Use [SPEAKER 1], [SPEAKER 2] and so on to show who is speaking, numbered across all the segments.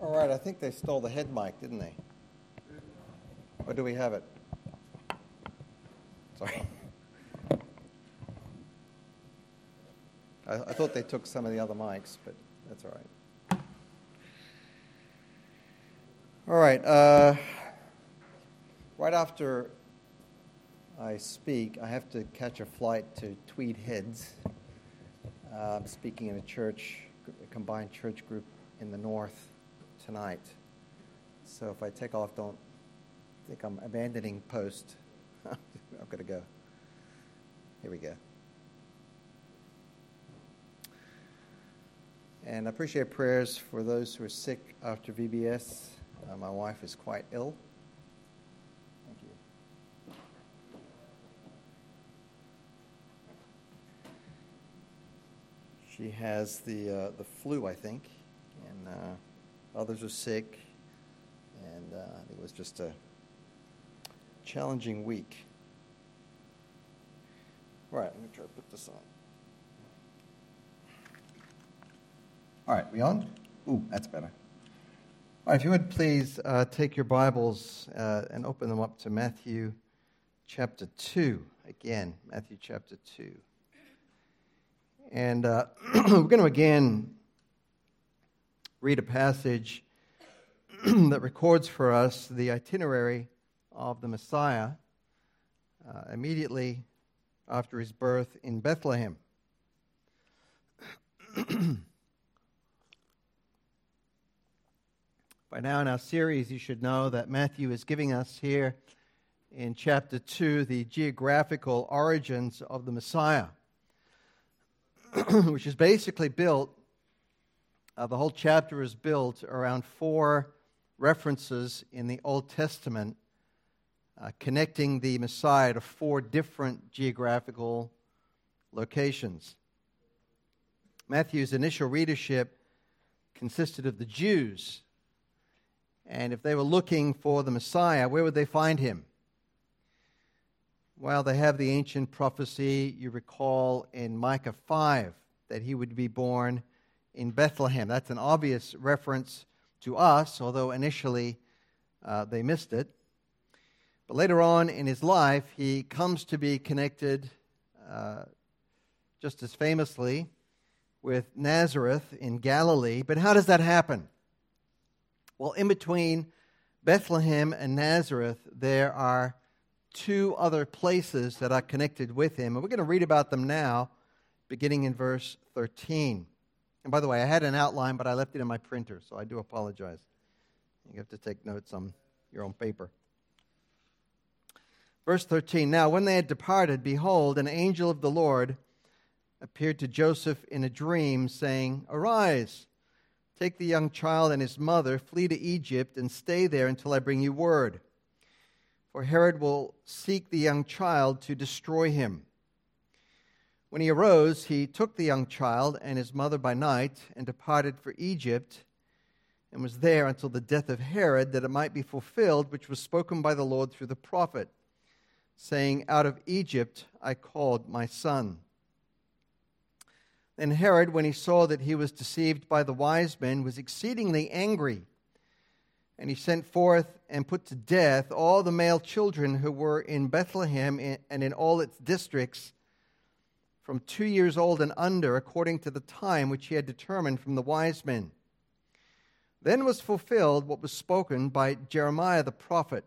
[SPEAKER 1] All right, I think they stole the head mic, didn't they? Or do we have it? Sorry. I, I thought they took some of the other mics, but that's all right. All right. Uh, right after I speak, I have to catch a flight to Tweed Heads. Uh, I'm speaking in a church, a combined church group in the north tonight. So if I take off, don't think I'm abandoning post. I'm going to go. Here we go. And I appreciate prayers for those who are sick after VBS. Uh, my wife is quite ill. Thank you. She has the, uh, the flu, I think, and uh, others are sick. And uh, it was just a challenging week. All right, let me try to put this on. All right, we on? Ooh, that's better. All right, if you would please uh, take your Bibles uh, and open them up to Matthew chapter 2. Again, Matthew chapter 2. And uh, we're going to again read a passage that records for us the itinerary of the Messiah uh, immediately after his birth in Bethlehem. By now in our series, you should know that Matthew is giving us here in chapter 2 the geographical origins of the Messiah, which is basically built, uh, the whole chapter is built around four references in the Old Testament uh, connecting the Messiah to four different geographical locations. Matthew's initial readership consisted of the Jews and if they were looking for the Messiah, where would they find him? Well, they have the ancient prophecy, you recall in Micah 5, that he would be born in Bethlehem. That's an obvious reference to us, although initially uh, they missed it. But later on in his life, he comes to be connected uh, just as famously with Nazareth in Galilee. But how does that happen? Well, in between Bethlehem and Nazareth, there are two other places that are connected with him. And we're going to read about them now, beginning in verse 13. And by the way, I had an outline, but I left it in my printer, so I do apologize. You have to take notes on your own paper. Verse 13 Now, when they had departed, behold, an angel of the Lord appeared to Joseph in a dream, saying, Arise Take the young child and his mother, flee to Egypt, and stay there until I bring you word. For Herod will seek the young child to destroy him. When he arose, he took the young child and his mother by night and departed for Egypt, and was there until the death of Herod, that it might be fulfilled which was spoken by the Lord through the prophet, saying, Out of Egypt I called my son. Then Herod, when he saw that he was deceived by the wise men, was exceedingly angry. And he sent forth and put to death all the male children who were in Bethlehem and in all its districts, from two years old and under, according to the time which he had determined from the wise men. Then was fulfilled what was spoken by Jeremiah the prophet,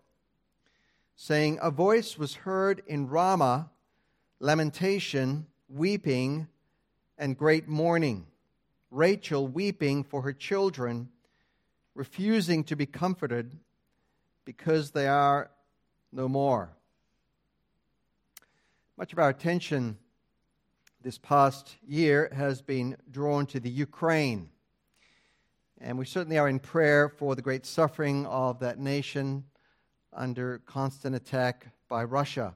[SPEAKER 1] saying, A voice was heard in Ramah, lamentation, weeping, and great mourning, Rachel weeping for her children, refusing to be comforted because they are no more. Much of our attention this past year has been drawn to the Ukraine. And we certainly are in prayer for the great suffering of that nation under constant attack by Russia.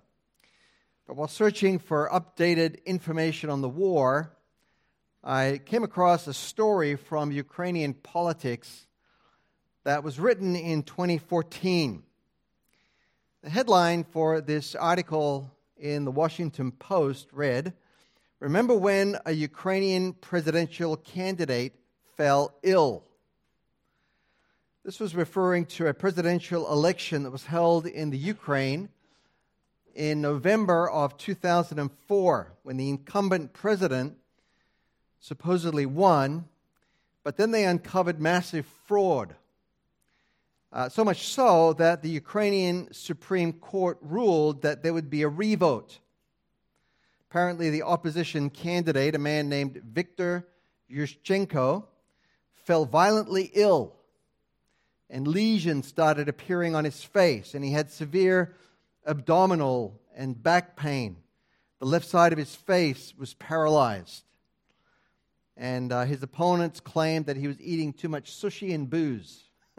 [SPEAKER 1] But while searching for updated information on the war, I came across a story from Ukrainian politics that was written in 2014. The headline for this article in the Washington Post read Remember when a Ukrainian presidential candidate fell ill? This was referring to a presidential election that was held in the Ukraine in November of 2004 when the incumbent president supposedly won, but then they uncovered massive fraud. Uh, so much so that the Ukrainian Supreme Court ruled that there would be a revote. Apparently, the opposition candidate, a man named Viktor Yushchenko, fell violently ill, and lesions started appearing on his face, and he had severe abdominal and back pain. The left side of his face was paralyzed. And uh, his opponents claimed that he was eating too much sushi and booze.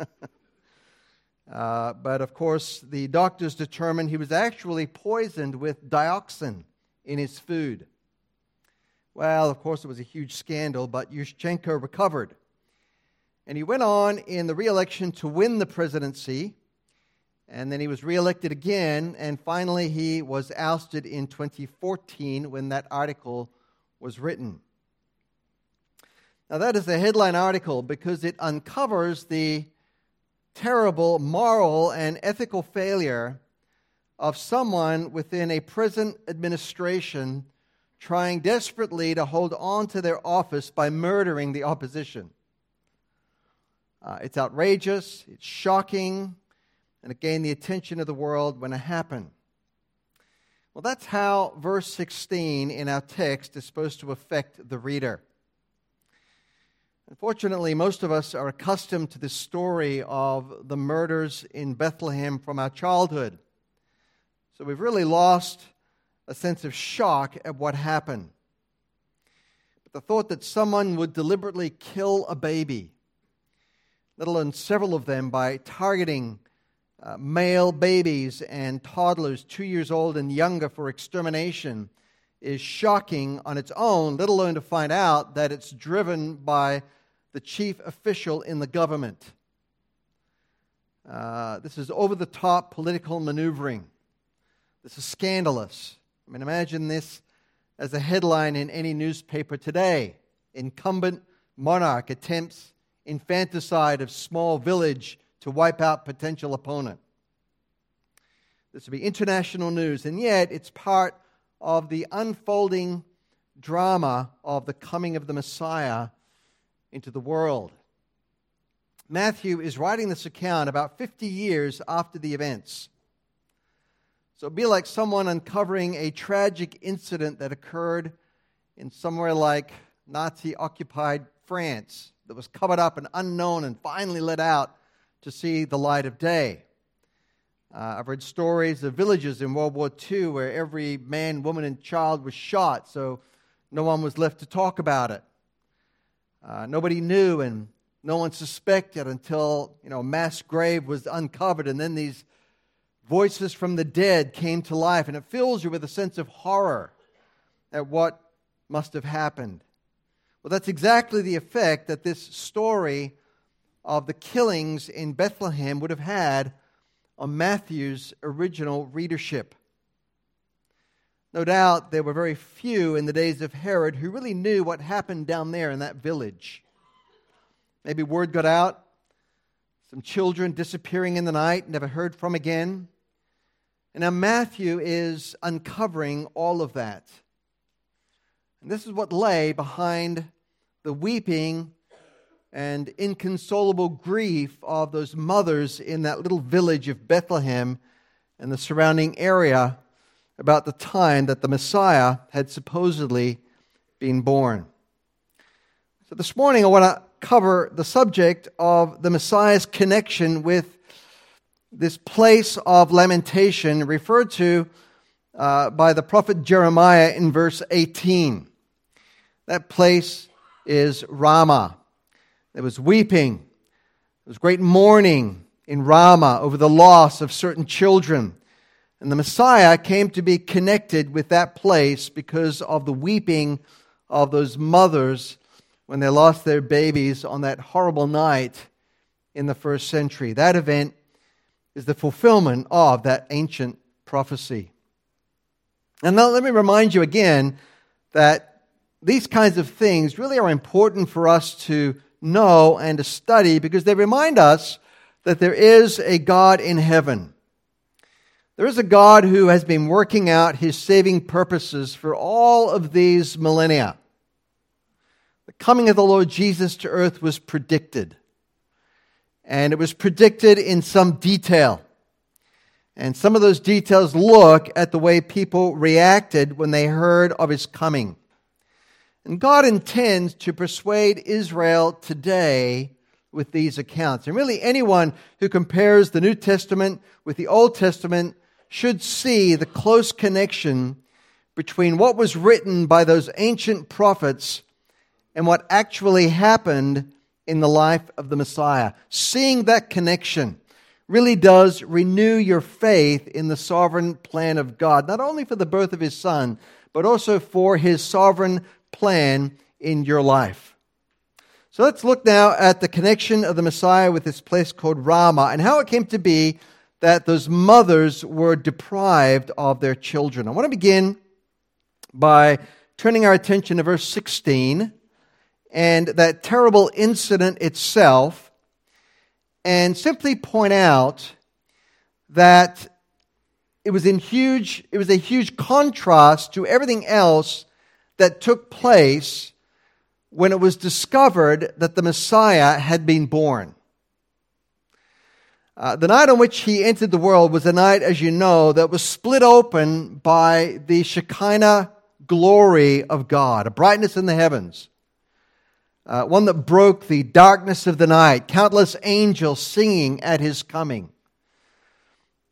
[SPEAKER 1] uh, but of course, the doctors determined he was actually poisoned with dioxin in his food. Well, of course, it was a huge scandal, but Yushchenko recovered. And he went on in the re election to win the presidency and then he was reelected again, and finally he was ousted in 2014 when that article was written. Now, that is a headline article because it uncovers the terrible moral and ethical failure of someone within a present administration trying desperately to hold on to their office by murdering the opposition. Uh, it's outrageous, it's shocking, and it gained the attention of the world when it happened. Well, that's how verse 16 in our text is supposed to affect the reader. Unfortunately, most of us are accustomed to the story of the murders in Bethlehem from our childhood. So we've really lost a sense of shock at what happened. But the thought that someone would deliberately kill a baby, let alone several of them, by targeting uh, male babies and toddlers two years old and younger for extermination is shocking on its own, let alone to find out that it's driven by the chief official in the government. Uh, this is over the top political maneuvering. This is scandalous. I mean, imagine this as a headline in any newspaper today. Incumbent monarch attempts infanticide of small village to wipe out potential opponent. This will be international news, and yet it's part of the unfolding drama of the coming of the Messiah into the world. Matthew is writing this account about 50 years after the events. So be like someone uncovering a tragic incident that occurred in somewhere like Nazi occupied France that was covered up and unknown and finally let out to see the light of day. Uh, I've read stories of villages in World War II where every man, woman, and child was shot, so no one was left to talk about it. Uh, nobody knew, and no one suspected until you know a mass grave was uncovered, and then these voices from the dead came to life, and it fills you with a sense of horror at what must have happened. Well, that's exactly the effect that this story of the killings in Bethlehem would have had on Matthew's original readership. No doubt there were very few in the days of Herod who really knew what happened down there in that village. Maybe word got out, some children disappearing in the night, never heard from again. And now Matthew is uncovering all of that. And this is what lay behind the weeping and inconsolable grief of those mothers in that little village of Bethlehem and the surrounding area about the time that the Messiah had supposedly been born. So, this morning I want to cover the subject of the Messiah's connection with this place of lamentation referred to uh, by the prophet Jeremiah in verse 18. That place is Ramah. There was weeping. There was great mourning in Ramah over the loss of certain children. And the Messiah came to be connected with that place because of the weeping of those mothers when they lost their babies on that horrible night in the first century. That event is the fulfillment of that ancient prophecy. And now let me remind you again that these kinds of things really are important for us to know and to study because they remind us that there is a God in heaven. There is a God who has been working out his saving purposes for all of these millennia. The coming of the Lord Jesus to earth was predicted. And it was predicted in some detail. And some of those details look at the way people reacted when they heard of his coming. And God intends to persuade Israel today with these accounts. And really, anyone who compares the New Testament with the Old Testament should see the close connection between what was written by those ancient prophets and what actually happened in the life of the Messiah. Seeing that connection really does renew your faith in the sovereign plan of God, not only for the birth of his son, but also for his sovereign plan in your life. So let's look now at the connection of the Messiah with this place called Ramah and how it came to be that those mothers were deprived of their children. I want to begin by turning our attention to verse 16 and that terrible incident itself and simply point out that it was in huge it was a huge contrast to everything else that took place when it was discovered that the Messiah had been born. Uh, the night on which he entered the world was a night, as you know, that was split open by the Shekinah glory of God, a brightness in the heavens, uh, one that broke the darkness of the night, countless angels singing at his coming.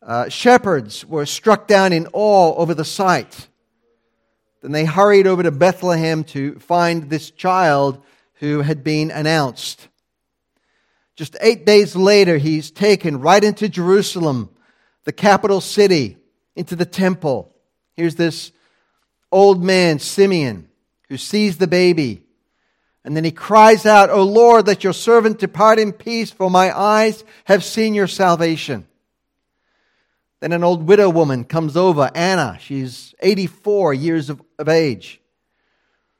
[SPEAKER 1] Uh, shepherds were struck down in awe over the sight. Then they hurried over to Bethlehem to find this child who had been announced. Just eight days later, he's taken right into Jerusalem, the capital city, into the temple. Here's this old man, Simeon, who sees the baby. And then he cries out, O Lord, let your servant depart in peace, for my eyes have seen your salvation then an old widow woman comes over, Anna. She's 84 years of, of age.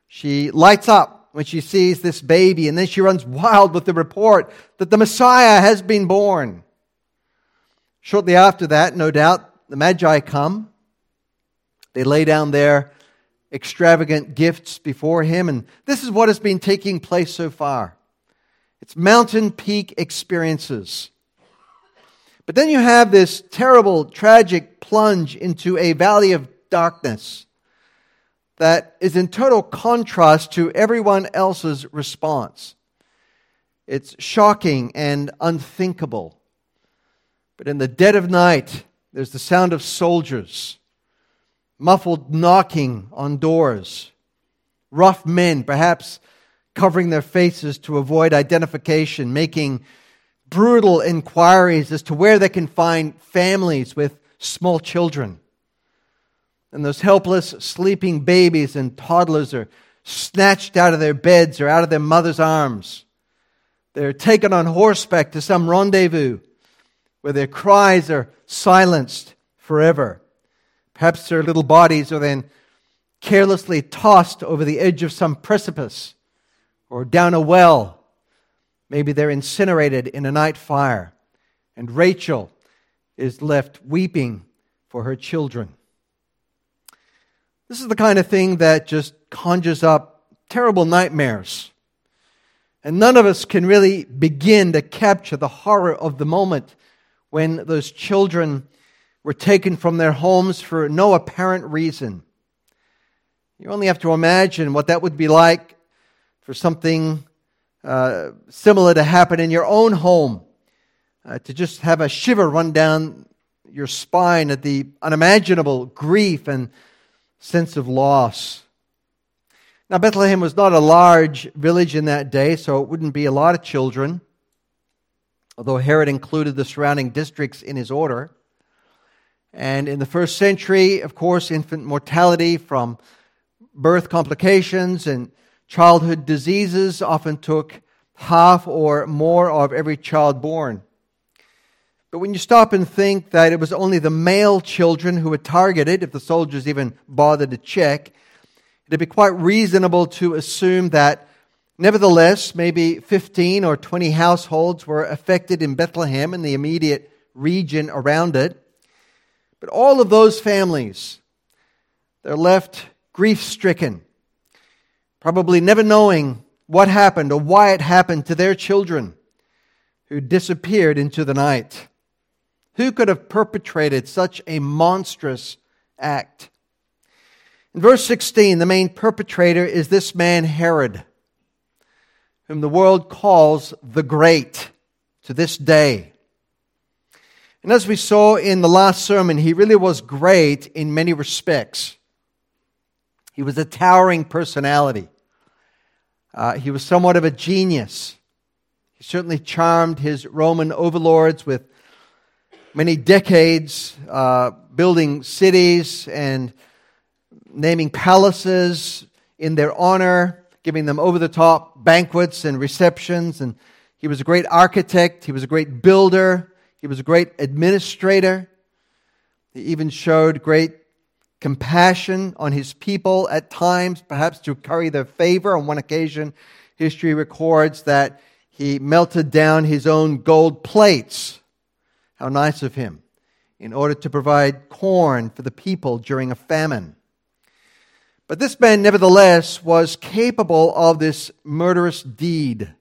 [SPEAKER 1] She lights up when she sees this baby, and then she runs wild with the report that the Messiah has been born. Shortly after that, no doubt, the Magi come. They lay down their extravagant gifts before him, and this is what has been taking place so far. It's mountain peak experiences. But then you have this terrible, tragic plunge into a valley of darkness that is in total contrast to everyone else's response. It's shocking and unthinkable. But in the dead of night, there's the sound of soldiers, muffled knocking on doors, rough men, perhaps covering their faces to avoid identification, making brutal inquiries as to where they can find families with small children. And those helpless, sleeping babies and toddlers are snatched out of their beds or out of their mother's arms. They're taken on horseback to some rendezvous where their cries are silenced forever. Perhaps their little bodies are then carelessly tossed over the edge of some precipice or down a well Maybe they're incinerated in a night fire, and Rachel is left weeping for her children. This is the kind of thing that just conjures up terrible nightmares. And none of us can really begin to capture the horror of the moment when those children were taken from their homes for no apparent reason. You only have to imagine what that would be like for something uh, similar to happen in your own home, uh, to just have a shiver run down your spine at the unimaginable grief and sense of loss. Now, Bethlehem was not a large village in that day, so it wouldn't be a lot of children, although Herod included the surrounding districts in his order. And in the first century, of course, infant mortality from birth complications and Childhood diseases often took half or more of every child born. But when you stop and think that it was only the male children who were targeted, if the soldiers even bothered to check, it'd be quite reasonable to assume that Nevertheless, maybe 15 or 20 households were affected in Bethlehem and the immediate region around it. But all of those families, they're left grief stricken, probably never knowing what happened or why it happened to their children who disappeared into the night. Who could have perpetrated such a monstrous act? In verse 16, the main perpetrator is this man, Herod whom the world calls the Great to this day. And as we saw in the last sermon, he really was great in many respects. He was a towering personality. Uh, he was somewhat of a genius. He certainly charmed his Roman overlords with many decades uh, building cities and naming palaces in their honor giving them over the top banquets and receptions. And he was a great architect, he was a great builder, he was a great administrator. He even showed great compassion on his people at times, perhaps to curry their favor. On one occasion, history records that he melted down his own gold plates. How nice of him, in order to provide corn for the people during a famine. But this man, nevertheless, was capable of this murderous deed.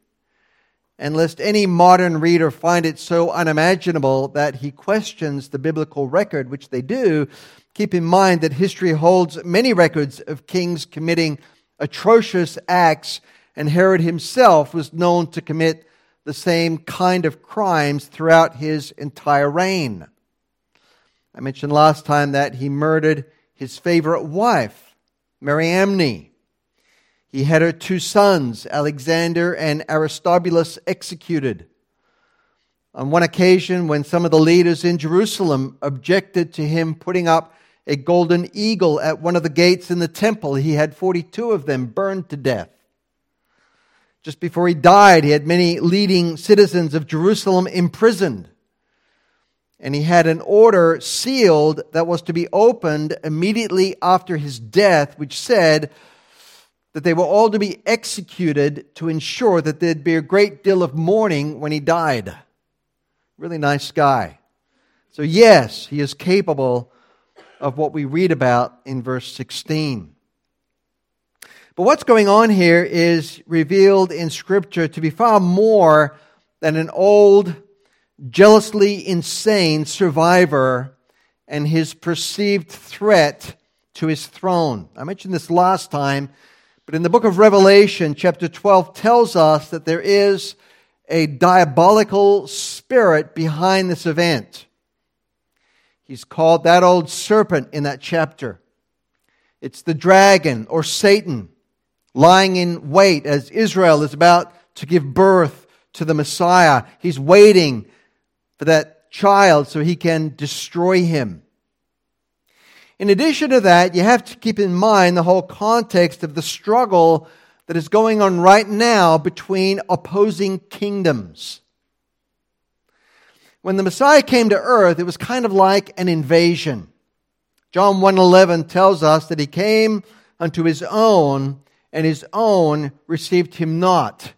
[SPEAKER 1] And lest any modern reader find it so unimaginable that he questions the biblical record, which they do, keep in mind that history holds many records of kings committing atrocious acts, and Herod himself was known to commit the same kind of crimes throughout his entire reign. I mentioned last time that he murdered his favorite wife Mariamne. He had her two sons, Alexander and Aristobulus, executed. On one occasion, when some of the leaders in Jerusalem objected to him putting up a golden eagle at one of the gates in the temple, he had 42 of them burned to death. Just before he died, he had many leading citizens of Jerusalem imprisoned and he had an order sealed that was to be opened immediately after his death, which said that they were all to be executed to ensure that there'd be a great deal of mourning when he died. Really nice guy. So, yes, he is capable of what we read about in verse 16. But what's going on here is revealed in Scripture to be far more than an old jealously insane survivor and his perceived threat to his throne. I mentioned this last time, but in the book of Revelation, chapter 12 tells us that there is a diabolical spirit behind this event. He's called that old serpent in that chapter. It's the dragon or Satan lying in wait as Israel is about to give birth to the Messiah. He's waiting for that child so he can destroy him. In addition to that, you have to keep in mind the whole context of the struggle that is going on right now between opposing kingdoms. When the Messiah came to earth, it was kind of like an invasion. John 1:11 tells us that he came unto his own and his own received him not.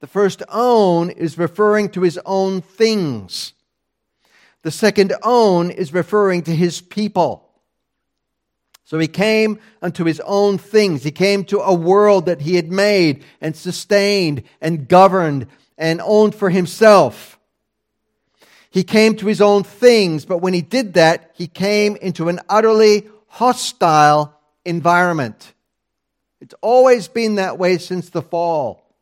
[SPEAKER 1] The first own is referring to his own things. The second own is referring to his people. So he came unto his own things. He came to a world that he had made and sustained and governed and owned for himself. He came to his own things, but when he did that, he came into an utterly hostile environment. It's always been that way since the fall.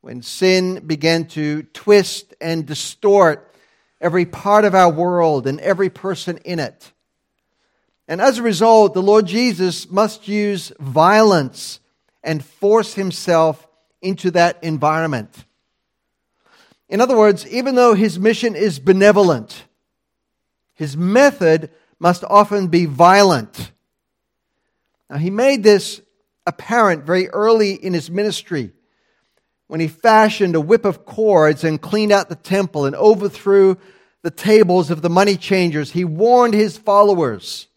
[SPEAKER 1] When sin began to twist and distort every part of our world and every person in it. And as a result, the Lord Jesus must use violence and force himself into that environment. In other words, even though his mission is benevolent, his method must often be violent. Now, he made this apparent very early in his ministry when he fashioned a whip of cords and cleaned out the temple and overthrew the tables of the money changers, he warned his followers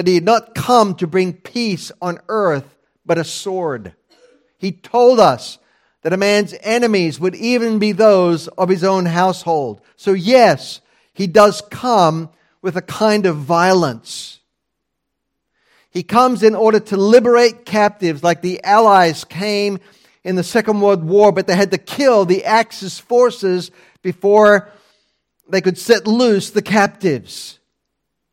[SPEAKER 1] that he had not come to bring peace on earth, but a sword. He told us that a man's enemies would even be those of his own household. So, yes, he does come with a kind of violence. He comes in order to liberate captives, like the Allies came in the Second World War, but they had to kill the Axis forces before they could set loose the captives.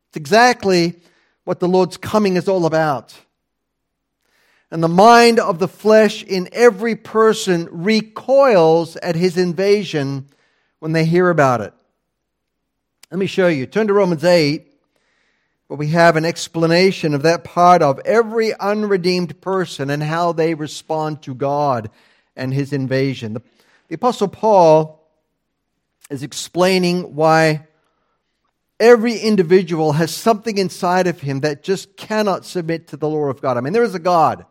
[SPEAKER 1] It's exactly what the Lord's coming is all about. And the mind of the flesh in every person recoils at his invasion when they hear about it. Let me show you. Turn to Romans 8, where we have an explanation of that part of every unredeemed person and how they respond to God and his invasion. The, the Apostle Paul is explaining why every individual has something inside of him that just cannot submit to the law of God. I mean, there is a God.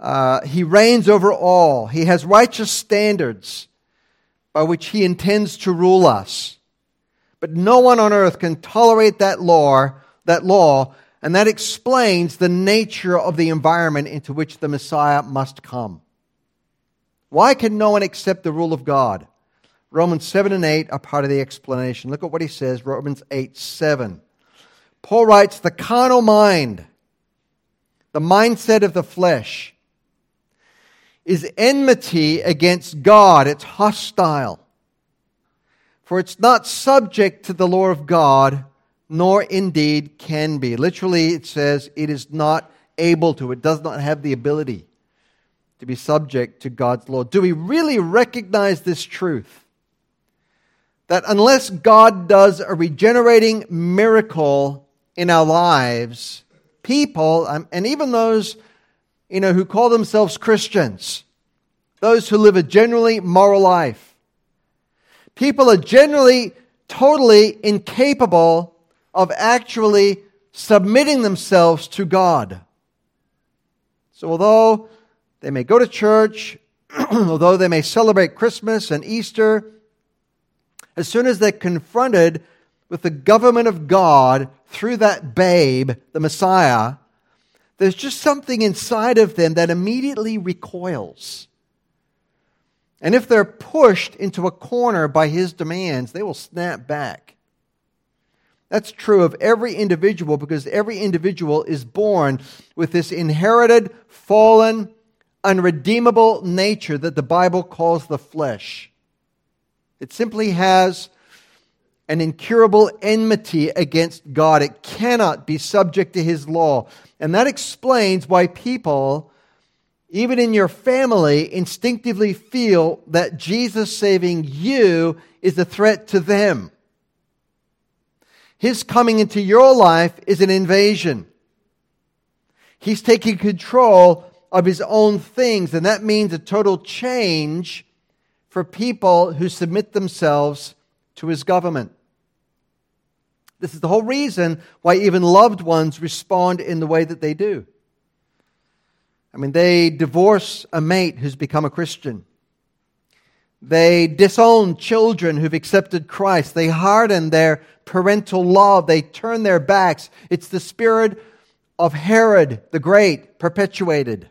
[SPEAKER 1] Uh, he reigns over all. He has righteous standards by which he intends to rule us. But no one on earth can tolerate that law, that law, and that explains the nature of the environment into which the Messiah must come. Why can no one accept the rule of God? Romans 7 and 8 are part of the explanation. Look at what he says, Romans 8 7. Paul writes, The carnal mind, the mindset of the flesh, is enmity against God. It's hostile. For it's not subject to the law of God, nor indeed can be. Literally, it says it is not able to, it does not have the ability to be subject to God's law. Do we really recognize this truth? That unless God does a regenerating miracle in our lives, people, um, and even those you know, who call themselves Christians, those who live a generally moral life, people are generally totally incapable of actually submitting themselves to God. So, although they may go to church, although they may celebrate Christmas and Easter, as soon as they're confronted with the government of God through that babe, the Messiah, there's just something inside of them that immediately recoils. And if they're pushed into a corner by his demands, they will snap back. That's true of every individual because every individual is born with this inherited, fallen, unredeemable nature that the Bible calls the flesh. It simply has an incurable enmity against God. It cannot be subject to his law. And that explains why people even in your family, instinctively feel that Jesus saving you is a threat to them. His coming into your life is an invasion. He's taking control of his own things, and that means a total change for people who submit themselves to his government. This is the whole reason why even loved ones respond in the way that they do. I mean, they divorce a mate who's become a Christian. They disown children who've accepted Christ. They harden their parental love. They turn their backs. It's the spirit of Herod the Great perpetuated.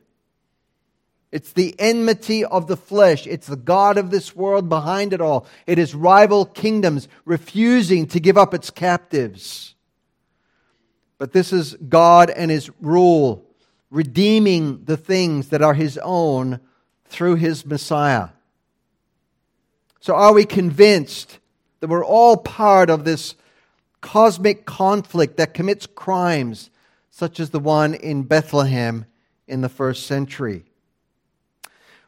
[SPEAKER 1] It's the enmity of the flesh. It's the God of this world behind it all. It is rival kingdoms refusing to give up its captives. But this is God and his rule redeeming the things that are his own through his Messiah. So, are we convinced that we're all part of this cosmic conflict that commits crimes such as the one in Bethlehem in the first century?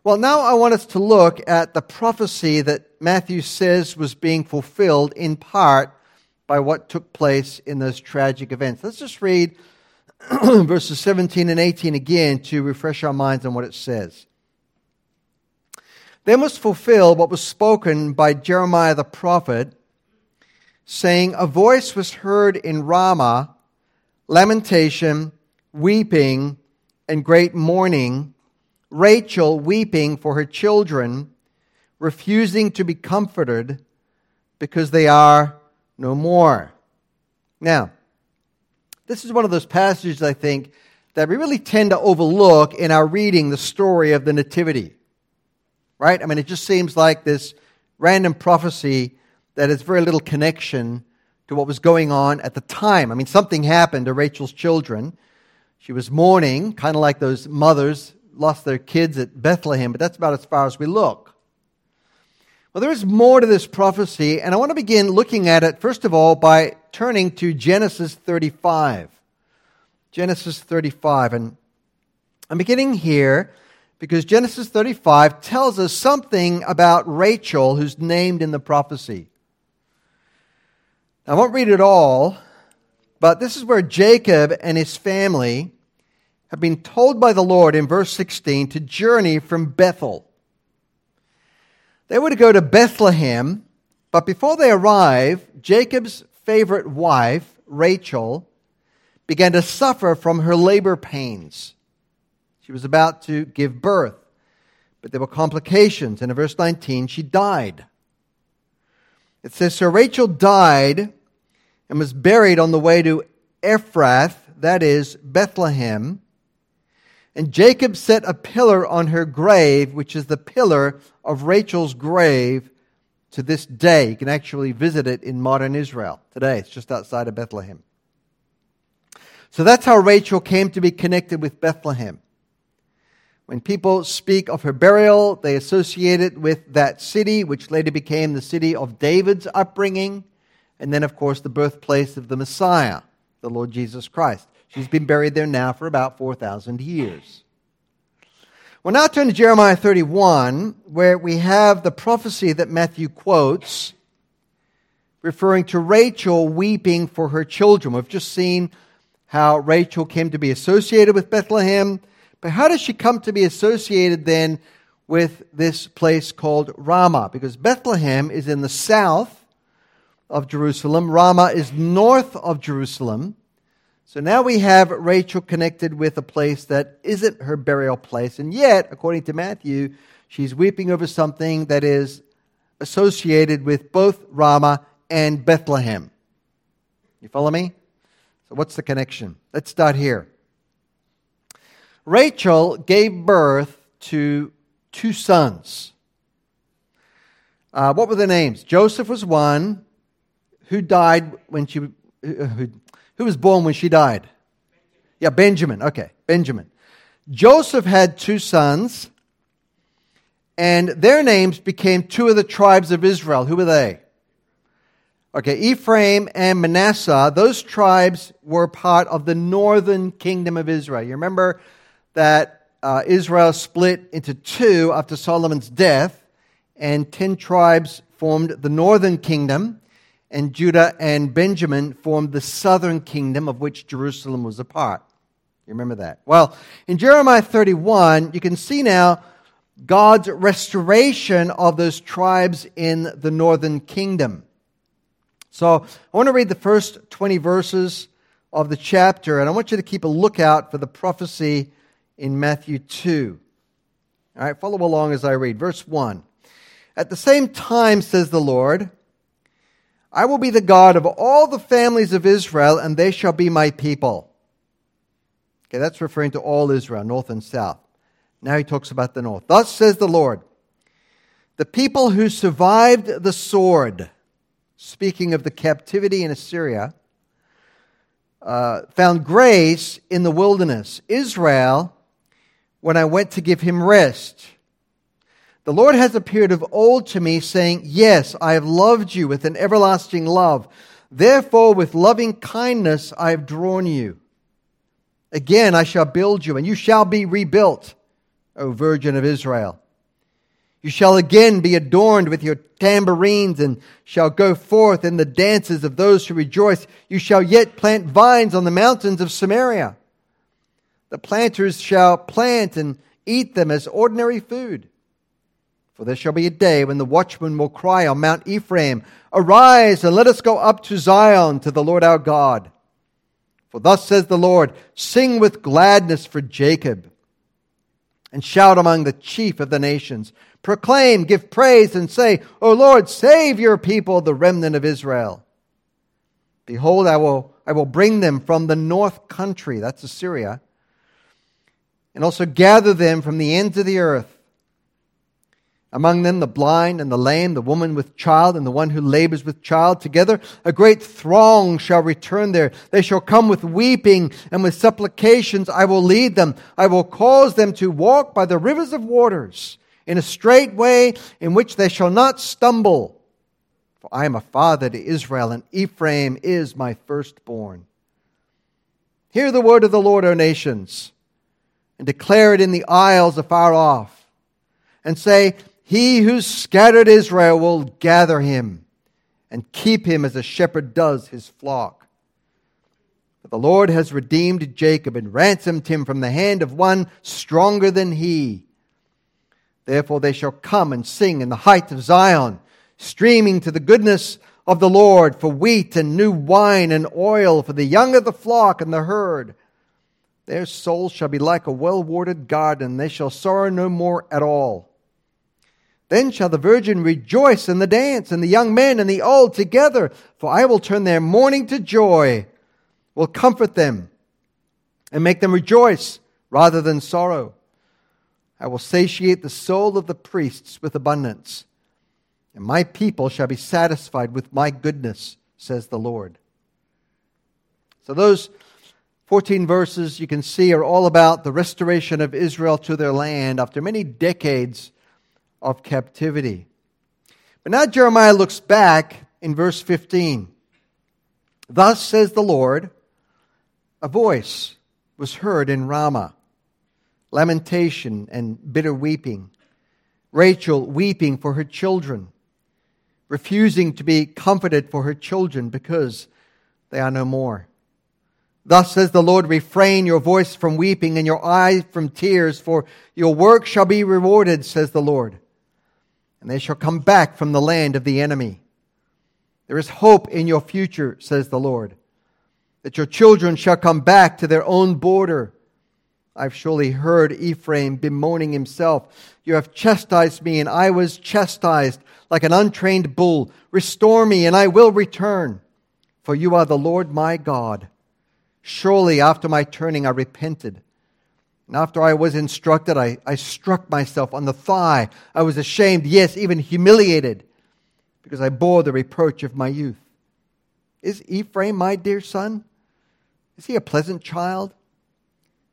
[SPEAKER 1] Well, now I want us to look at the prophecy that Matthew says was being fulfilled in part by what took place in those tragic events. Let's just read verses 17 and 18 again to refresh our minds on what it says. They must fulfill what was spoken by Jeremiah the prophet, saying, A voice was heard in Ramah, lamentation, weeping, and great mourning, Rachel weeping for her children, refusing to be comforted because they are no more. Now, this is one of those passages, I think, that we really tend to overlook in our reading the story of the Nativity. Right? I mean, it just seems like this random prophecy that has very little connection to what was going on at the time. I mean, something happened to Rachel's children. She was mourning, kind of like those mothers lost their kids at Bethlehem, but that's about as far as we look. Well, there is more to this prophecy, and I want to begin looking at it, first of all, by turning to Genesis 35. Genesis 35. And I'm beginning here because Genesis 35 tells us something about Rachel who's named in the prophecy. I won't read it all, but this is where Jacob and his family have been told by the Lord in verse 16 to journey from Bethel. They were to go to Bethlehem, but before they arrive, Jacob's favorite wife, Rachel, began to suffer from her labor pains. She was about to give birth, but there were complications, and in verse 19, she died. It says, So Rachel died and was buried on the way to Ephrath, that is, Bethlehem. And Jacob set a pillar on her grave, which is the pillar of Rachel's grave to this day. You can actually visit it in modern Israel today. It's just outside of Bethlehem. So that's how Rachel came to be connected with Bethlehem. When people speak of her burial, they associate it with that city, which later became the city of David's upbringing, and then, of course, the birthplace of the Messiah, the Lord Jesus Christ. She's been buried there now for about 4,000 years. We'll now turn to Jeremiah 31, where we have the prophecy that Matthew quotes, referring to Rachel weeping for her children. We've just seen how Rachel came to be associated with Bethlehem but how does she come to be associated then with this place called Ramah? Because Bethlehem is in the south of Jerusalem, Ramah is north of Jerusalem. So now we have Rachel connected with a place that isn't her burial place, and yet, according to Matthew, she's weeping over something that is associated with both Ramah and Bethlehem. You follow me? So, what's the connection? Let's start here. Rachel gave birth to two sons. Uh, what were their names? Joseph was one. Who died when she, who, who was born when she died? Yeah, Benjamin. Okay, Benjamin. Joseph had two sons, and their names became two of the tribes of Israel. Who were they? Okay, Ephraim and Manasseh, those tribes were part of the northern kingdom of Israel. You remember that uh, Israel split into two after Solomon's death, and ten tribes formed the northern kingdom, and Judah and Benjamin formed the southern kingdom of which Jerusalem was a part. You remember that? Well, in Jeremiah 31, you can see now God's restoration of those tribes in the northern kingdom. So I want to read the first 20 verses of the chapter, and I want you to keep a lookout for the prophecy in Matthew 2. All right, follow along as I read. Verse 1. At the same time, says the Lord, I will be the God of all the families of Israel, and they shall be my people. Okay, that's referring to all Israel, north and south. Now he talks about the north. Thus says the Lord, the people who survived the sword, speaking of the captivity in Assyria, uh, found grace in the wilderness. Israel when I went to give him rest. The Lord has appeared of old to me, saying, Yes, I have loved you with an everlasting love. Therefore, with loving kindness I have drawn you. Again, I shall build you, and you shall be rebuilt, O Virgin of Israel. You shall again be adorned with your tambourines and shall go forth in the dances of those who rejoice. You shall yet plant vines on the mountains of Samaria the planters shall plant and eat them as ordinary food. For there shall be a day when the watchman will cry on Mount Ephraim, Arise and let us go up to Zion to the Lord our God. For thus says the Lord, Sing with gladness for Jacob, and shout among the chief of the nations. Proclaim, give praise, and say, O Lord, save your people, the remnant of Israel. Behold, I will, I will bring them from the north country, that's Assyria and also gather them from the ends of the earth. Among them, the blind and the lame, the woman with child, and the one who labors with child. Together, a great throng shall return there. They shall come with weeping, and with supplications I will lead them. I will cause them to walk by the rivers of waters, in a straight way in which they shall not stumble. For I am a father to Israel, and Ephraim is my firstborn. Hear the word of the Lord, O nations, and declare it in the isles afar off, and say, he who scattered Israel will gather him and keep him as a shepherd does his flock. But the Lord has redeemed Jacob and ransomed him from the hand of one stronger than he. Therefore they shall come and sing in the height of Zion, streaming to the goodness of the Lord for wheat and new wine and oil for the young of the flock and the herd. Their souls shall be like a well watered garden, they shall sorrow no more at all. Then shall the virgin rejoice in the dance, and the young men and the old together, for I will turn their mourning to joy, will comfort them, and make them rejoice rather than sorrow. I will satiate the soul of the priests with abundance, and my people shall be satisfied with my goodness, says the Lord. So, those 14 verses you can see are all about the restoration of Israel to their land after many decades of captivity. But now Jeremiah looks back in verse 15. Thus says the Lord, a voice was heard in Ramah, lamentation and bitter weeping. Rachel weeping for her children, refusing to be comforted for her children because they are no more. Thus says the Lord, refrain your voice from weeping and your eyes from tears, for your work shall be rewarded, says the Lord and they shall come back from the land of the enemy. There is hope in your future, says the Lord, that your children shall come back to their own border. I've surely heard Ephraim bemoaning himself. You have chastised me, and I was chastised like an untrained bull. Restore me, and I will return, for you are the Lord my God. Surely after my turning I repented. And after I was instructed, I, I struck myself on the thigh. I was ashamed, yes, even humiliated, because I bore the reproach of my youth. Is Ephraim my dear son? Is he a pleasant child?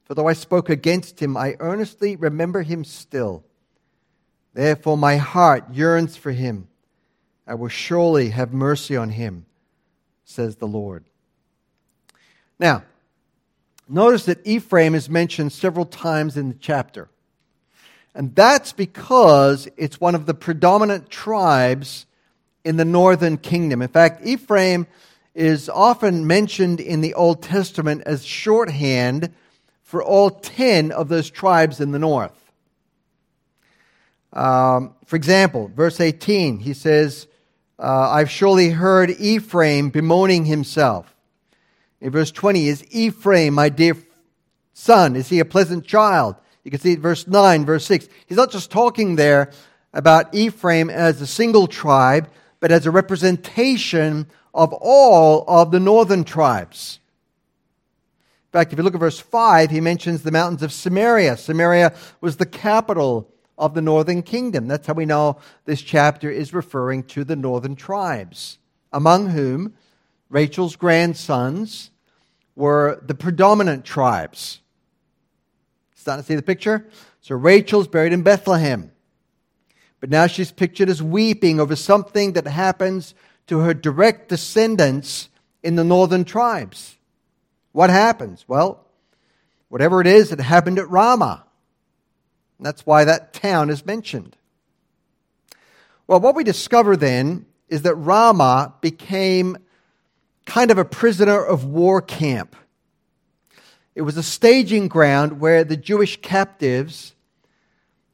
[SPEAKER 1] For though I spoke against him, I earnestly remember him still. Therefore, my heart yearns for him. I will surely have mercy on him, says the Lord. Now, Notice that Ephraim is mentioned several times in the chapter. And that's because it's one of the predominant tribes in the northern kingdom. In fact, Ephraim is often mentioned in the Old Testament as shorthand for all 10 of those tribes in the north. Um, for example, verse 18, he says, uh, I've surely heard Ephraim bemoaning himself. In verse 20, is Ephraim my dear son? Is he a pleasant child? You can see verse 9, verse 6. He's not just talking there about Ephraim as a single tribe, but as a representation of all of the northern tribes. In fact, if you look at verse 5, he mentions the mountains of Samaria. Samaria was the capital of the northern kingdom. That's how we know this chapter is referring to the northern tribes, among whom Rachel's grandsons were the predominant tribes. Starting to see the picture? So Rachel's buried in Bethlehem. But now she's pictured as weeping over something that happens to her direct descendants in the northern tribes. What happens? Well, whatever it is, it happened at Ramah. And that's why that town is mentioned. Well, what we discover then is that Ramah became kind of a prisoner of war camp. It was a staging ground where the Jewish captives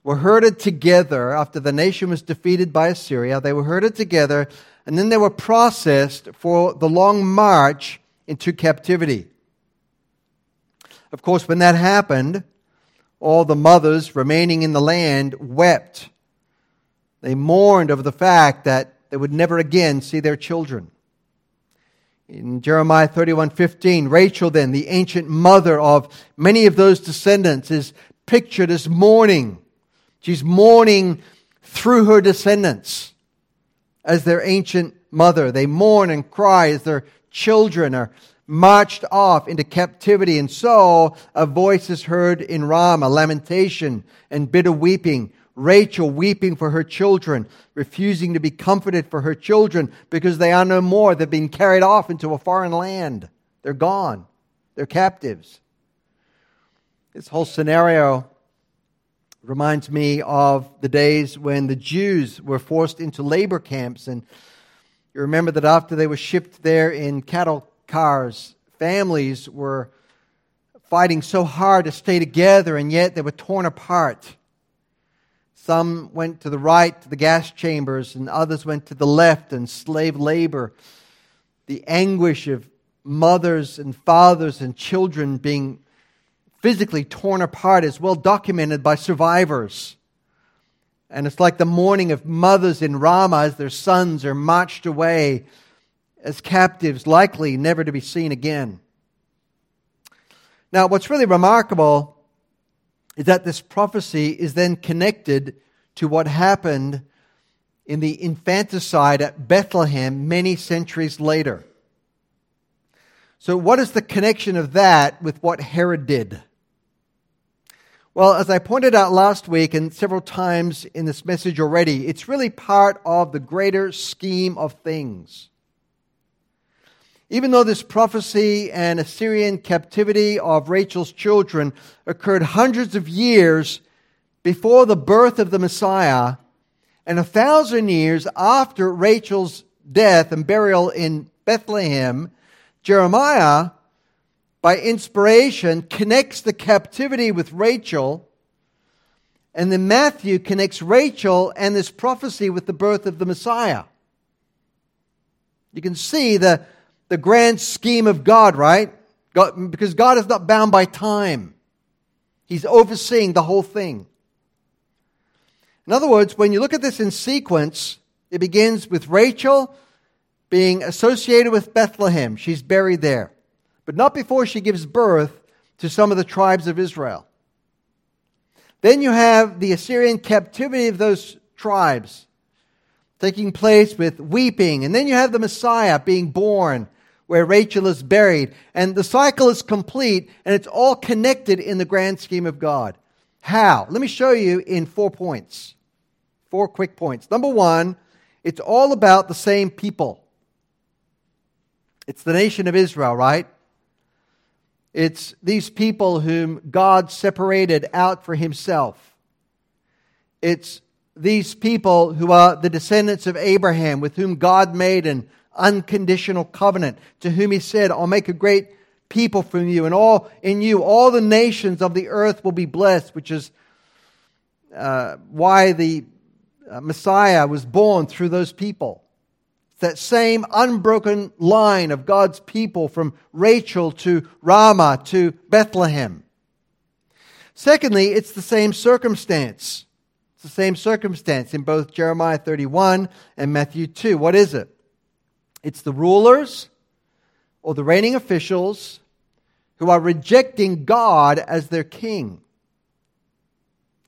[SPEAKER 1] were herded together after the nation was defeated by Assyria. They were herded together and then they were processed for the long march into captivity. Of course, when that happened, all the mothers remaining in the land wept. They mourned over the fact that they would never again see their children. In Jeremiah 31:15, Rachel then, the ancient mother of many of those descendants, is pictured as mourning. She's mourning through her descendants as their ancient mother. They mourn and cry as their children are marched off into captivity. And so a voice is heard in Ramah, lamentation and bitter weeping. Rachel weeping for her children, refusing to be comforted for her children because they are no more. They've been carried off into a foreign land. They're gone. They're captives. This whole scenario reminds me of the days when the Jews were forced into labor camps. And you remember that after they were shipped there in cattle cars, families were fighting so hard to stay together, and yet they were torn apart. Some went to the right, to the gas chambers, and others went to the left, and slave labor. The anguish of mothers and fathers and children being physically torn apart is well documented by survivors. And it's like the mourning of mothers in Ramah as their sons are marched away as captives, likely never to be seen again. Now, what's really remarkable is that this prophecy is then connected to what happened in the infanticide at Bethlehem many centuries later. So, what is the connection of that with what Herod did? Well, as I pointed out last week and several times in this message already, it's really part of the greater scheme of things. Even though this prophecy and Assyrian captivity of Rachel's children occurred hundreds of years before the birth of the Messiah and a thousand years after Rachel's death and burial in Bethlehem, Jeremiah by inspiration, connects the captivity with Rachel. And then Matthew connects Rachel and this prophecy with the birth of the Messiah. You can see the, the grand scheme of God, right? God, because God is not bound by time, He's overseeing the whole thing. In other words, when you look at this in sequence, it begins with Rachel being associated with Bethlehem. She's buried there but not before she gives birth to some of the tribes of Israel. Then you have the Assyrian captivity of those tribes taking place with weeping. And then you have the Messiah being born where Rachel is buried. And the cycle is complete and it's all connected in the grand scheme of God. How? Let me show you in four points. Four quick points. Number one, it's all about the same people. It's the nation of Israel, right? It's these people whom God separated out for himself. It's these people who are the descendants of Abraham, with whom God made an unconditional covenant, to whom he said, I'll make a great people from you, and all in you, all the nations of the earth will be blessed, which is uh, why the uh, Messiah was born through those people that same unbroken line of God's people from Rachel to Ramah to Bethlehem. Secondly, it's the same circumstance. It's the same circumstance in both Jeremiah 31 and Matthew 2. What is it? It's the rulers or the reigning officials who are rejecting God as their king.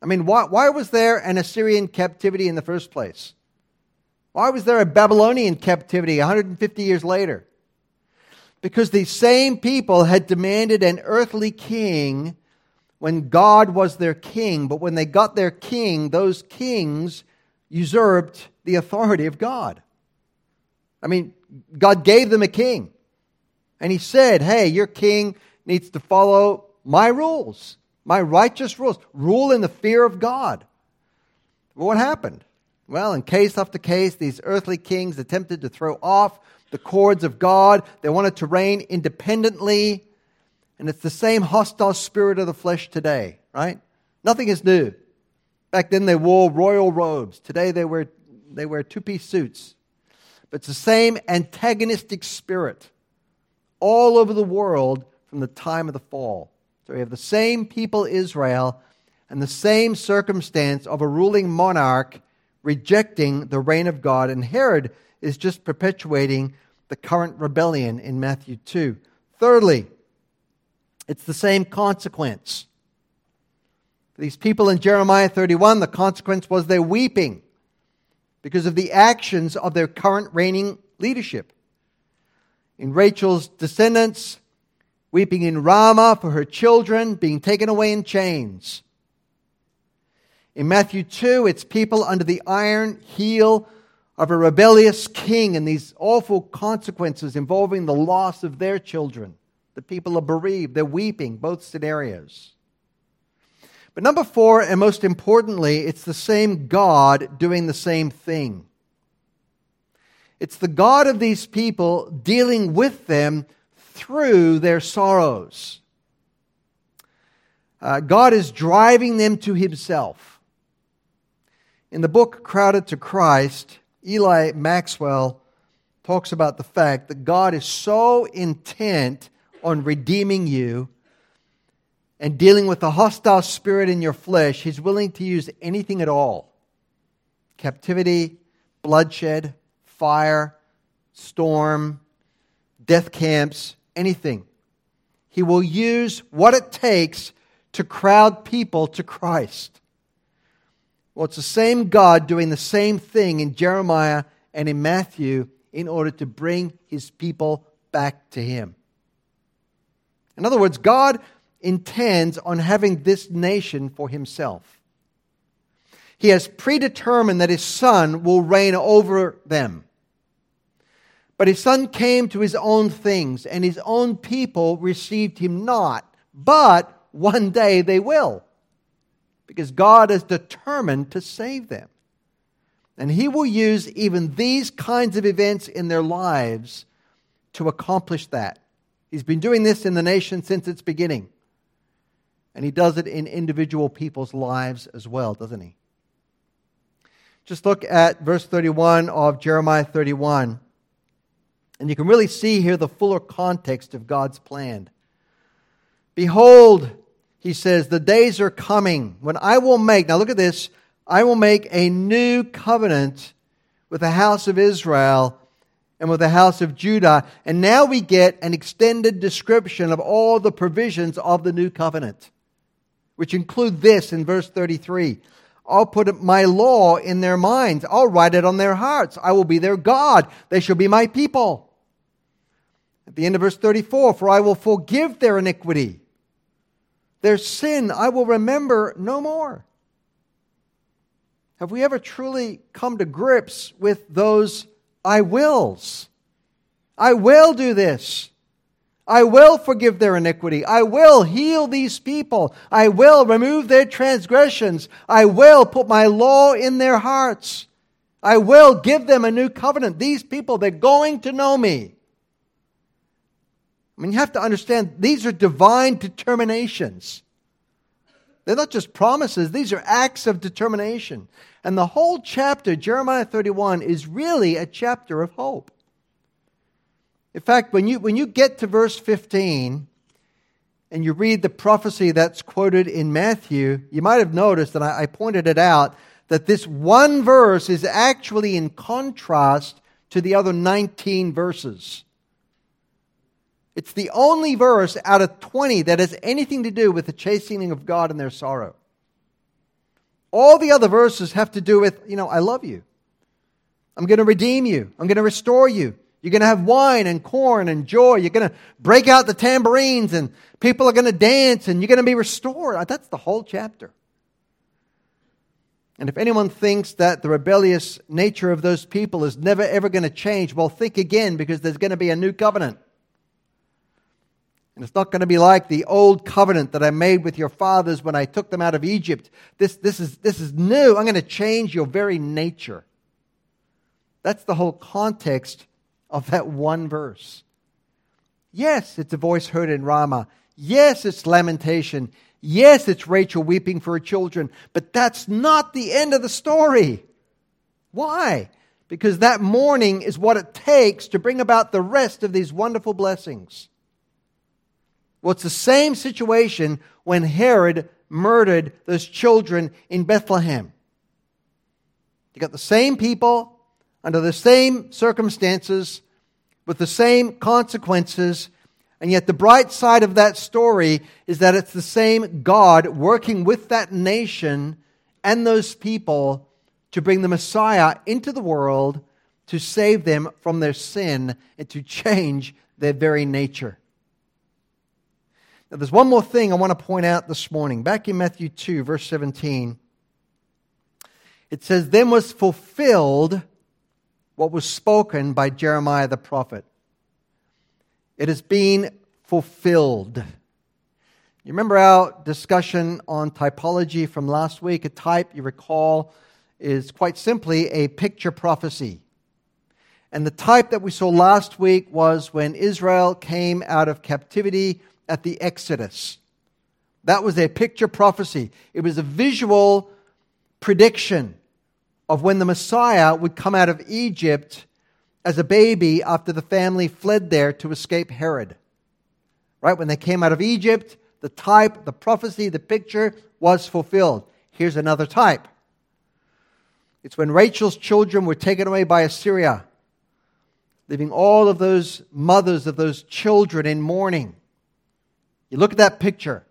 [SPEAKER 1] I mean, why, why was there an Assyrian captivity in the first place? Why was there a Babylonian captivity 150 years later? Because these same people had demanded an earthly king when God was their king, but when they got their king, those kings usurped the authority of God. I mean, God gave them a king. And he said, hey, your king needs to follow my rules, my righteous rules. Rule in the fear of God. But what happened? Well, in case after case, these earthly kings attempted to throw off the cords of God. They wanted to reign independently. And it's the same hostile spirit of the flesh today, right? Nothing is new. Back then they wore royal robes. Today they wear, they wear two piece suits. But it's the same antagonistic spirit all over the world from the time of the fall. So we have the same people, Israel, and the same circumstance of a ruling monarch rejecting the reign of God, and Herod is just perpetuating the current rebellion in Matthew 2. Thirdly, it's the same consequence. For these people in Jeremiah 31, the consequence was their weeping because of the actions of their current reigning leadership. In Rachel's descendants, weeping in Ramah for her children being taken away in chains. In Matthew 2, it's people under the iron heel of a rebellious king and these awful consequences involving the loss of their children. The people are bereaved, they're weeping, both scenarios. But number four, and most importantly, it's the same God doing the same thing. It's the God of these people dealing with them through their sorrows. Uh, God is driving them to Himself. In the book Crowded to Christ, Eli Maxwell talks about the fact that God is so intent on redeeming you and dealing with the hostile spirit in your flesh, He's willing to use anything at all captivity, bloodshed, fire, storm, death camps, anything. He will use what it takes to crowd people to Christ. Well, it's the same God doing the same thing in Jeremiah and in Matthew in order to bring his people back to him. In other words, God intends on having this nation for himself. He has predetermined that his son will reign over them. But his son came to his own things, and his own people received him not. But one day they will, because God is determined to save them. And he will use even these kinds of events in their lives to accomplish that. He's been doing this in the nation since its beginning. And he does it in individual people's lives as well, doesn't he? Just look at verse 31 of Jeremiah 31. And you can really see here the fuller context of God's plan. Behold, he says, the days are coming when I will make, now look at this, I will make a new covenant with the house of Israel and with the house of Judah. And now we get an extended description of all the provisions of the new covenant, which include this in verse 33. I'll put my law in their minds. I'll write it on their hearts. I will be their God. They shall be my people. At the end of verse 34, for I will forgive their iniquity. Their sin I will remember no more. Have we ever truly come to grips with those I wills? I will do this. I will forgive their iniquity. I will heal these people. I will remove their transgressions. I will put my law in their hearts. I will give them a new covenant. These people, they're going to know me. I mean, you have to understand these are divine determinations. They're not just promises, these are acts of determination. And the whole chapter, Jeremiah 31, is really a chapter of hope. In fact, when you, when you get to verse 15 and you read the prophecy that's quoted in Matthew, you might have noticed, and I, I pointed it out, that this one verse is actually in contrast to the other 19 verses. It's the only verse out of 20 that has anything to do with the chastening of God and their sorrow. All the other verses have to do with, you know, I love you. I'm going to redeem you. I'm going to restore you. You're going to have wine and corn and joy. You're going to break out the tambourines and people are going to dance and you're going to be restored. Uh, that's the whole chapter. And if anyone thinks that the rebellious nature of those people is never ever going to change, well, think again because there's going to be a new covenant. And it's not going to be like the old covenant that I made with your fathers when I took them out of Egypt. This, this, is, this is new. I'm going to change your very nature. That's the whole context of that one verse. Yes, it's a voice heard in Ramah. Yes, it's lamentation. Yes, it's Rachel weeping for her children. But that's not the end of the story. Why? Because that mourning is what it takes to bring about the rest of these wonderful blessings. Well, it's the same situation when Herod murdered those children in Bethlehem. You got the same people under the same circumstances with the same consequences, And yet, the bright side of that story is that it's the same God working with that nation and those people to bring the Messiah into the world to save them from their sin and to change their very nature. Now, there's one more thing I want to point out this morning. Back in Matthew 2, verse 17, it says, Then was fulfilled what was spoken by Jeremiah the prophet. It has been fulfilled. You remember our discussion on typology from last week? A type, you recall, is quite simply a picture prophecy. And the type that we saw last week was when Israel came out of captivity at the Exodus. That was a picture prophecy. It was a visual prediction of when the Messiah would come out of Egypt as a baby after the family fled there to escape Herod. Right? When they came out of Egypt, the type, the prophecy, the picture was fulfilled. Here's another type. It's when Rachel's children were taken away by Assyria, leaving all of those mothers of those children in mourning. You look at that picture.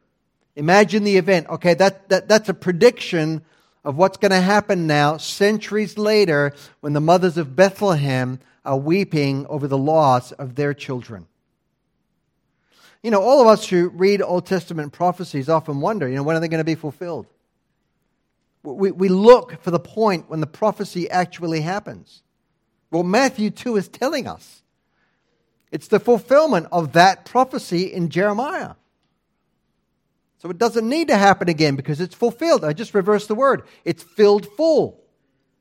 [SPEAKER 1] Imagine the event. Okay, that, that, that's a prediction of what's going to happen now, centuries later, when the mothers of Bethlehem are weeping over the loss of their children. You know, all of us who read Old Testament prophecies often wonder, you know, when are they going to be fulfilled? We, we look for the point when the prophecy actually happens. Well, Matthew 2 is telling us it's the fulfillment of that prophecy in Jeremiah. So it doesn't need to happen again because it's fulfilled. I just reversed the word. It's filled full.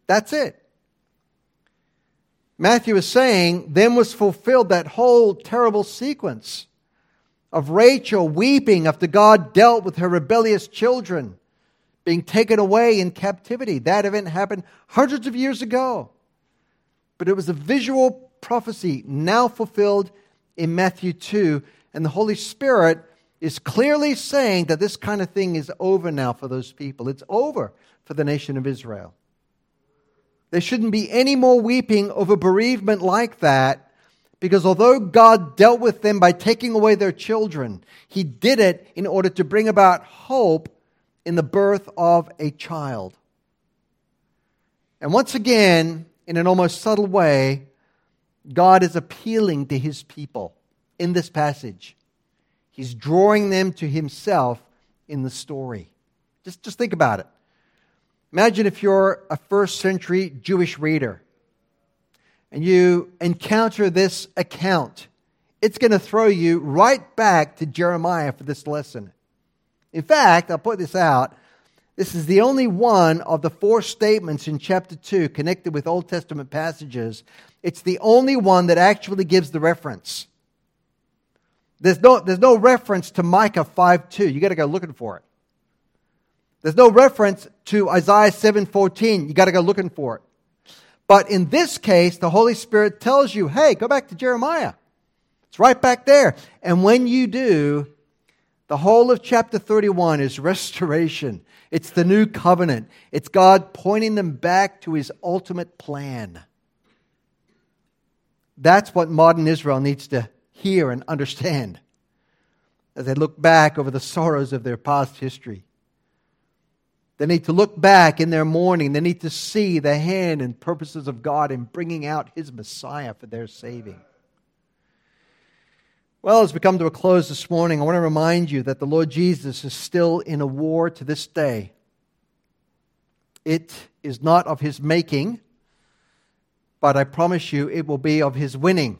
[SPEAKER 1] That's it. Matthew is saying, then was fulfilled that whole terrible sequence of Rachel weeping after God dealt with her rebellious children being taken away in captivity. That event happened hundreds of years ago. But it was a visual prophecy now fulfilled in Matthew 2, and the Holy Spirit is clearly saying that this kind of thing is over now for those people. It's over for the nation of Israel. There shouldn't be any more weeping over bereavement like that because although God dealt with them by taking away their children, He did it in order to bring about hope in the birth of a child. And once again, in an almost subtle way, God is appealing to His people in this passage. He's drawing them to himself in the story. Just, just think about it. Imagine if you're a first century Jewish reader and you encounter this account. It's going to throw you right back to Jeremiah for this lesson. In fact, I'll put this out. This is the only one of the four statements in chapter 2 connected with Old Testament passages. It's the only one that actually gives the reference. There's no, there's no reference to Micah 5 2. You got to go looking for it. There's no reference to Isaiah 7:14. You got to go looking for it. But in this case, the Holy Spirit tells you, "Hey, go back to Jeremiah. It's right back there." And when you do, the whole of chapter 31 is restoration. It's the new covenant. It's God pointing them back to his ultimate plan. That's what modern Israel needs to hear and understand as they look back over the sorrows of their past history. They need to look back in their mourning. They need to see the hand and purposes of God in bringing out His Messiah for their saving. Well, as we come to a close this morning, I want to remind you that the Lord Jesus is still in a war to this day. It is not of His making, but I promise you it will be of His winning.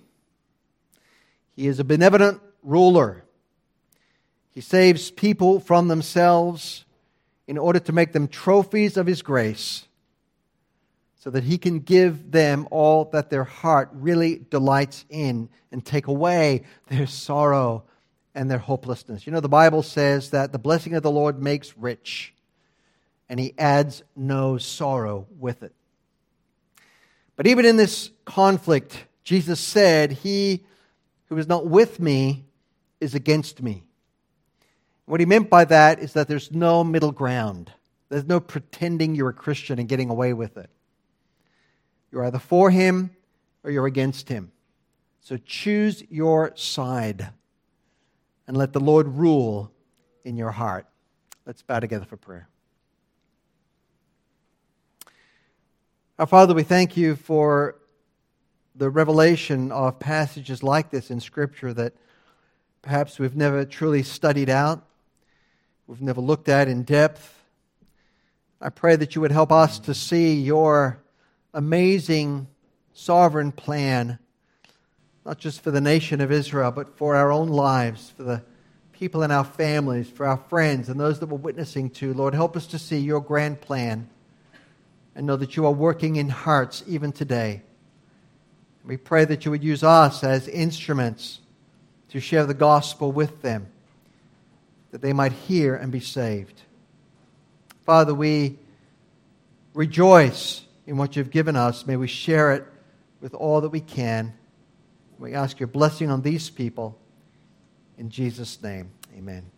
[SPEAKER 1] He is a benevolent ruler. He saves people from themselves in order to make them trophies of His grace so that He can give them all that their heart really delights in and take away their sorrow and their hopelessness. You know, the Bible says that the blessing of the Lord makes rich, and He adds no sorrow with it. But even in this conflict, Jesus said, He who is not with me is against me. What he meant by that is that there's no middle ground. There's no pretending you're a Christian and getting away with it. You're either for him or you're against him. So choose your side. and let the Lord rule in your heart. Let's bow together for prayer. Our Father, we thank you for the revelation of passages like this in Scripture that perhaps we've never truly studied out, we've never looked at in depth. I pray that you would help us to see your amazing sovereign plan, not just for the nation of Israel, but for our own lives, for the people in our families, for our friends, and those that we're witnessing to. Lord, help us to see your grand plan and know that you are working in hearts even today. We pray that you would use us as instruments to share the gospel with them, that they might hear and be saved. Father, we rejoice in what you've given us. May we share it with all that we can. We ask your blessing on these people. In Jesus' name, amen.